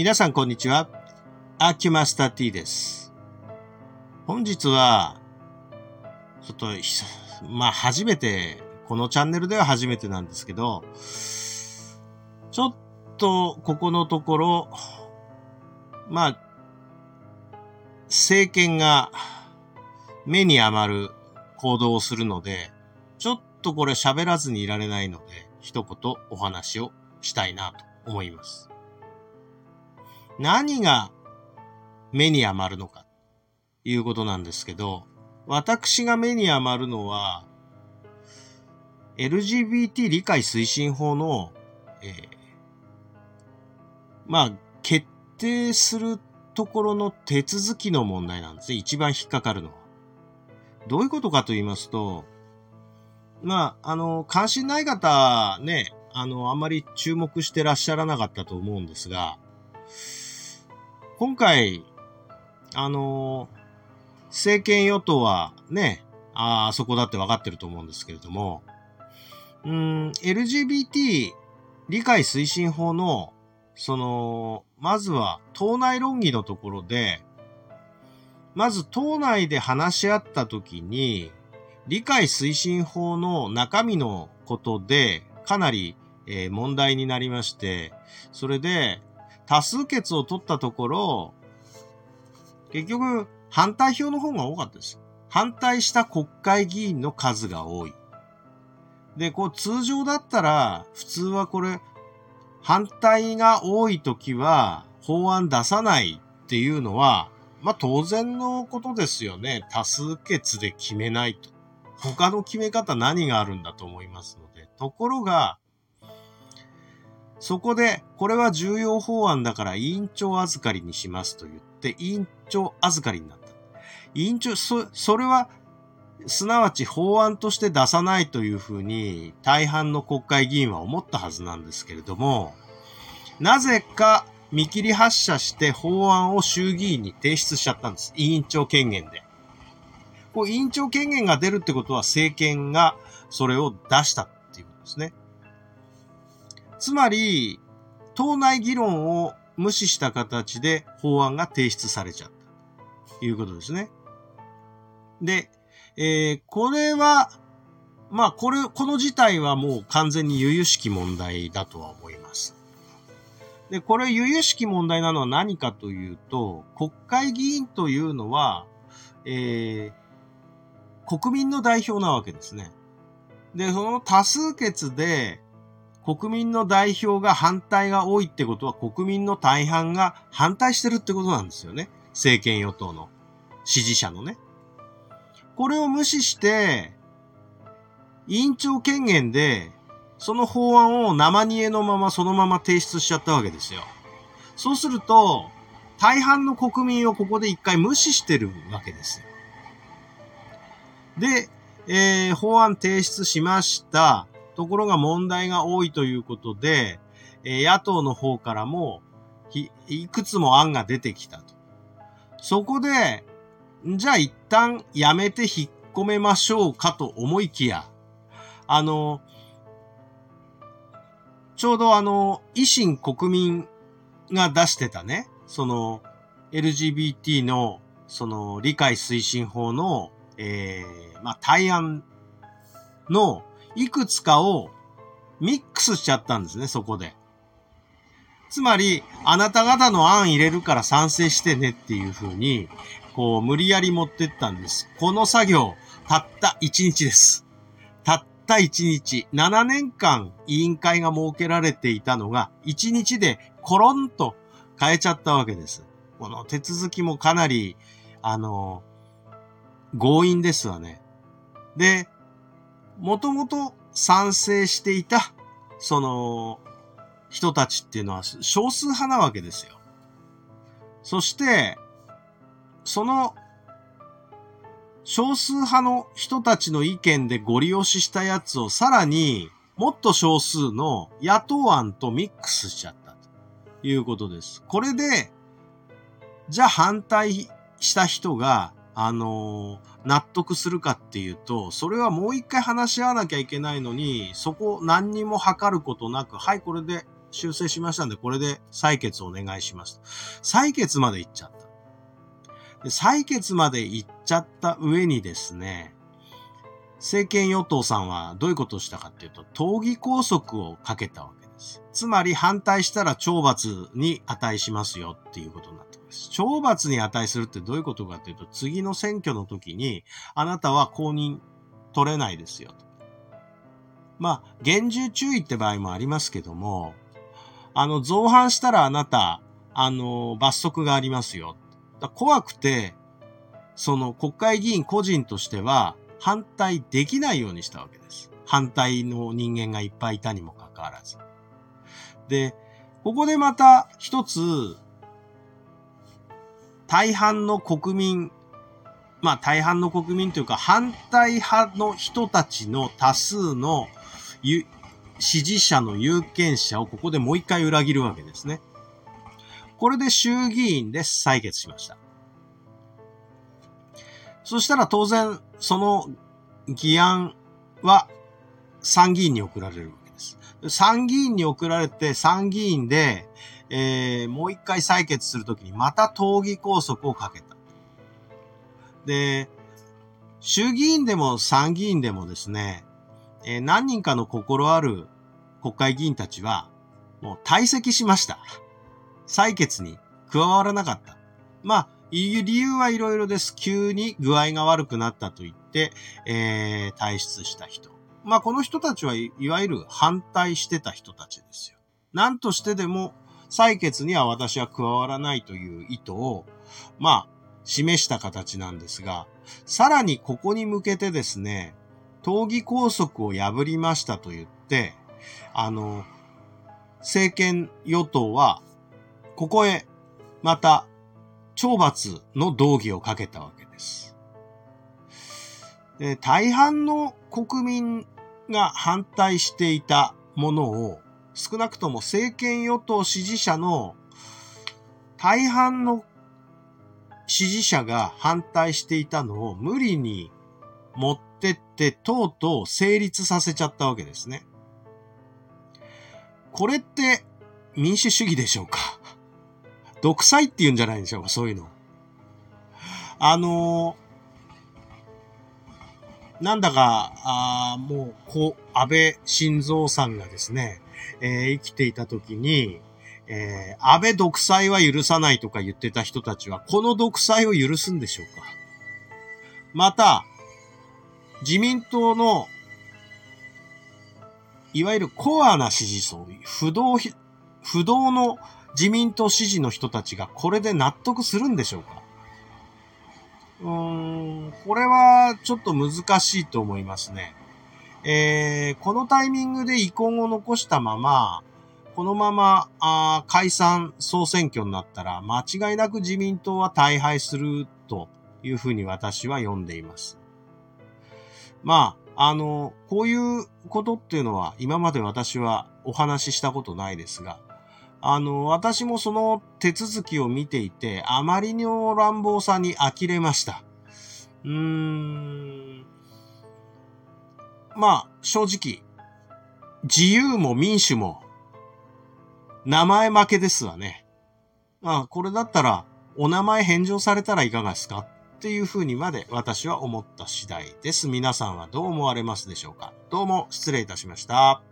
皆さんこんにちは。アキュマスター T です。本日は、ちょっと、まあ初めて、このチャンネルでは初めてなんですけど、ちょっとここのところ、まあ、政権が目に余る行動をするので、ちょっとこれ喋らずにいられないので、一言お話をしたいなと思います。何が目に余るのか、いうことなんですけど、私が目に余るのは、LGBT 理解推進法の、えーまあ、決定するところの手続きの問題なんですね。一番引っかかるのは。どういうことかと言いますと、まあ、あの、関心ない方ね、あの、あんまり注目してらっしゃらなかったと思うんですが、今回、あの、政権与党はね、ああそこだって分かってると思うんですけれども、うん、LGBT 理解推進法の、その、まずは党内論議のところで、まず党内で話し合ったときに、理解推進法の中身のことでかなり、えー問題になりまして、それで多数決を取ったところ、結局反対票の方が多かったです。反対した国会議員の数が多い。で、こう通常だったら、普通はこれ、反対が多い時は法案出さないっていうのは、まあ当然のことですよね。多数決で決めないと。他の決め方何があるんだと思いますので。ところが、そこで、これは重要法案だから委員長預かりにしますと言って、委員長預かりになった。委員長、そ、それは、すなわち法案として出さないというふうに大半の国会議員は思ったはずなんですけれども、なぜか見切り発車して法案を衆議院に提出しちゃったんです。委員長権限で。こう委員長権限が出るってことは政権がそれを出したっていうことですね。つまり、党内議論を無視した形で法案が提出されちゃった。ということですね。で、えーこれは、まあ、これ、この事態はもう完全に由々しき問題だとは思います。で、これ由々しき問題なのは何かというと、国会議員というのは、えー国民の代表なわけですね。で、その多数決で、国民の代表が反対が多いってことは国民の大半が反対してるってことなんですよね。政権与党の支持者のね。これを無視して、委員長権限で、その法案を生煮えのままそのまま提出しちゃったわけですよ。そうすると、大半の国民をここで一回無視してるわけですよ。で、えー法案提出しました。ところが問題が多いということで、え野党の方からもいくつも案が出てきたと。そこで、じゃあ一旦やめて引っ込めましょうかと思いきや、あの、ちょうどあの、維新国民が出してたね、その、LGBT の、その、理解推進法の、えー、まあ、対案のいくつかをミックスしちゃったんですね、そこで。つまり、あなた方の案入れるから賛成してねっていう風に、こう、無理やり持ってったんです。この作業、たった1日です。たった1日。7年間委員会が設けられていたのが、1日でコロンと変えちゃったわけです。この手続きもかなり、あの、強引ですわね。で、もともと賛成していた、その、人たちっていうのは少数派なわけですよ。そして、その、少数派の人たちの意見でご利用ししたやつをさらにもっと少数の野党案とミックスしちゃったということです。これで、じゃあ反対した人が、あのー納得するかっていうと、それはもう一回話し合わなきゃいけないのに、そこ何にも測ることなく、はい、これで修正しましたんで、これで採決お願いします。採決まで行っちゃった。で採決まで行っちゃった上にですね、政権与党さんはどういうことをしたかっていうと、党議拘束をかけたわけです。つまり反対したら懲罰に値しますよっていうことになったわけです。懲罰に値するってどういうことかっていうと、次の選挙の時に、あなたは公認取れないですよ。まあ、厳重注意って場合もありますけども、あの、造反したらあなた、あの、罰則がありますよ。怖くて、その国会議員個人としては反対できないようにしたわけです。反対の人間がいっぱいいたにもかかわらず。で、ここでまた一つ、大半の国民、まあ大半の国民というか反対派の人たちの多数の支持者の有権者をここでもう一回裏切るわけですね。これで衆議院で採決しました。そしたら当然、その議案は参議院に送られるわけ。参議院に送られて参議院で、えー、もう一回採決するときにまた党議拘束をかけた。で、衆議院でも参議院でもですね、えー、何人かの心ある国会議員たちは、もう退席しました。採決に加わらなかった。まあ、理由はいろいろです。急に具合が悪くなったと言って、えー、退出した人。まあ、この人たちはいわゆる反対してた人たちですよ。何としてでも採決には私は加わらないという意図を、まあ、示した形なんですが、さらにここに向けてですね、党議拘束を破りましたと言って、あの、政権与党は、ここへ、また、懲罰の道義をかけたわけです。で大半の国民が反対していたものを、少なくとも政権与党支持者の大半の支持者が反対していたのを無理に持ってって、とうとう成立させちゃったわけですね。これって民主主義でしょうか？独裁って言うんじゃないんでしょうかそういうの。あのー、なんだか、あもう、こう、安倍晋三さんがですね、えー、生きていた時に、えー、安倍独裁は許さないとか言ってた人たちは、この独裁を許すんでしょうか？また、自民党の、いわゆるコアな支持層、不動、不動の自民党支持の人たちがこれで納得するんでしょうか？うーん、これはちょっと難しいと思いますね。えー、このタイミングで遺恨を残したまま、このままあ解散総選挙になったら間違いなく自民党は大敗するというふうに私は読んでいます。まあ、あの、こういうことっていうのは今まで私はお話ししたことないですが、あの、私もその手続きを見ていて、あまりの乱暴さに呆れました。うーん。まあ、正直、自由も民主も、名前負けですわね。まあ、これだったら、お名前返上されたらいかがですか？っていうふうにまで私は思った次第です。皆さんはどう思われますでしょうか？どうも失礼いたしました。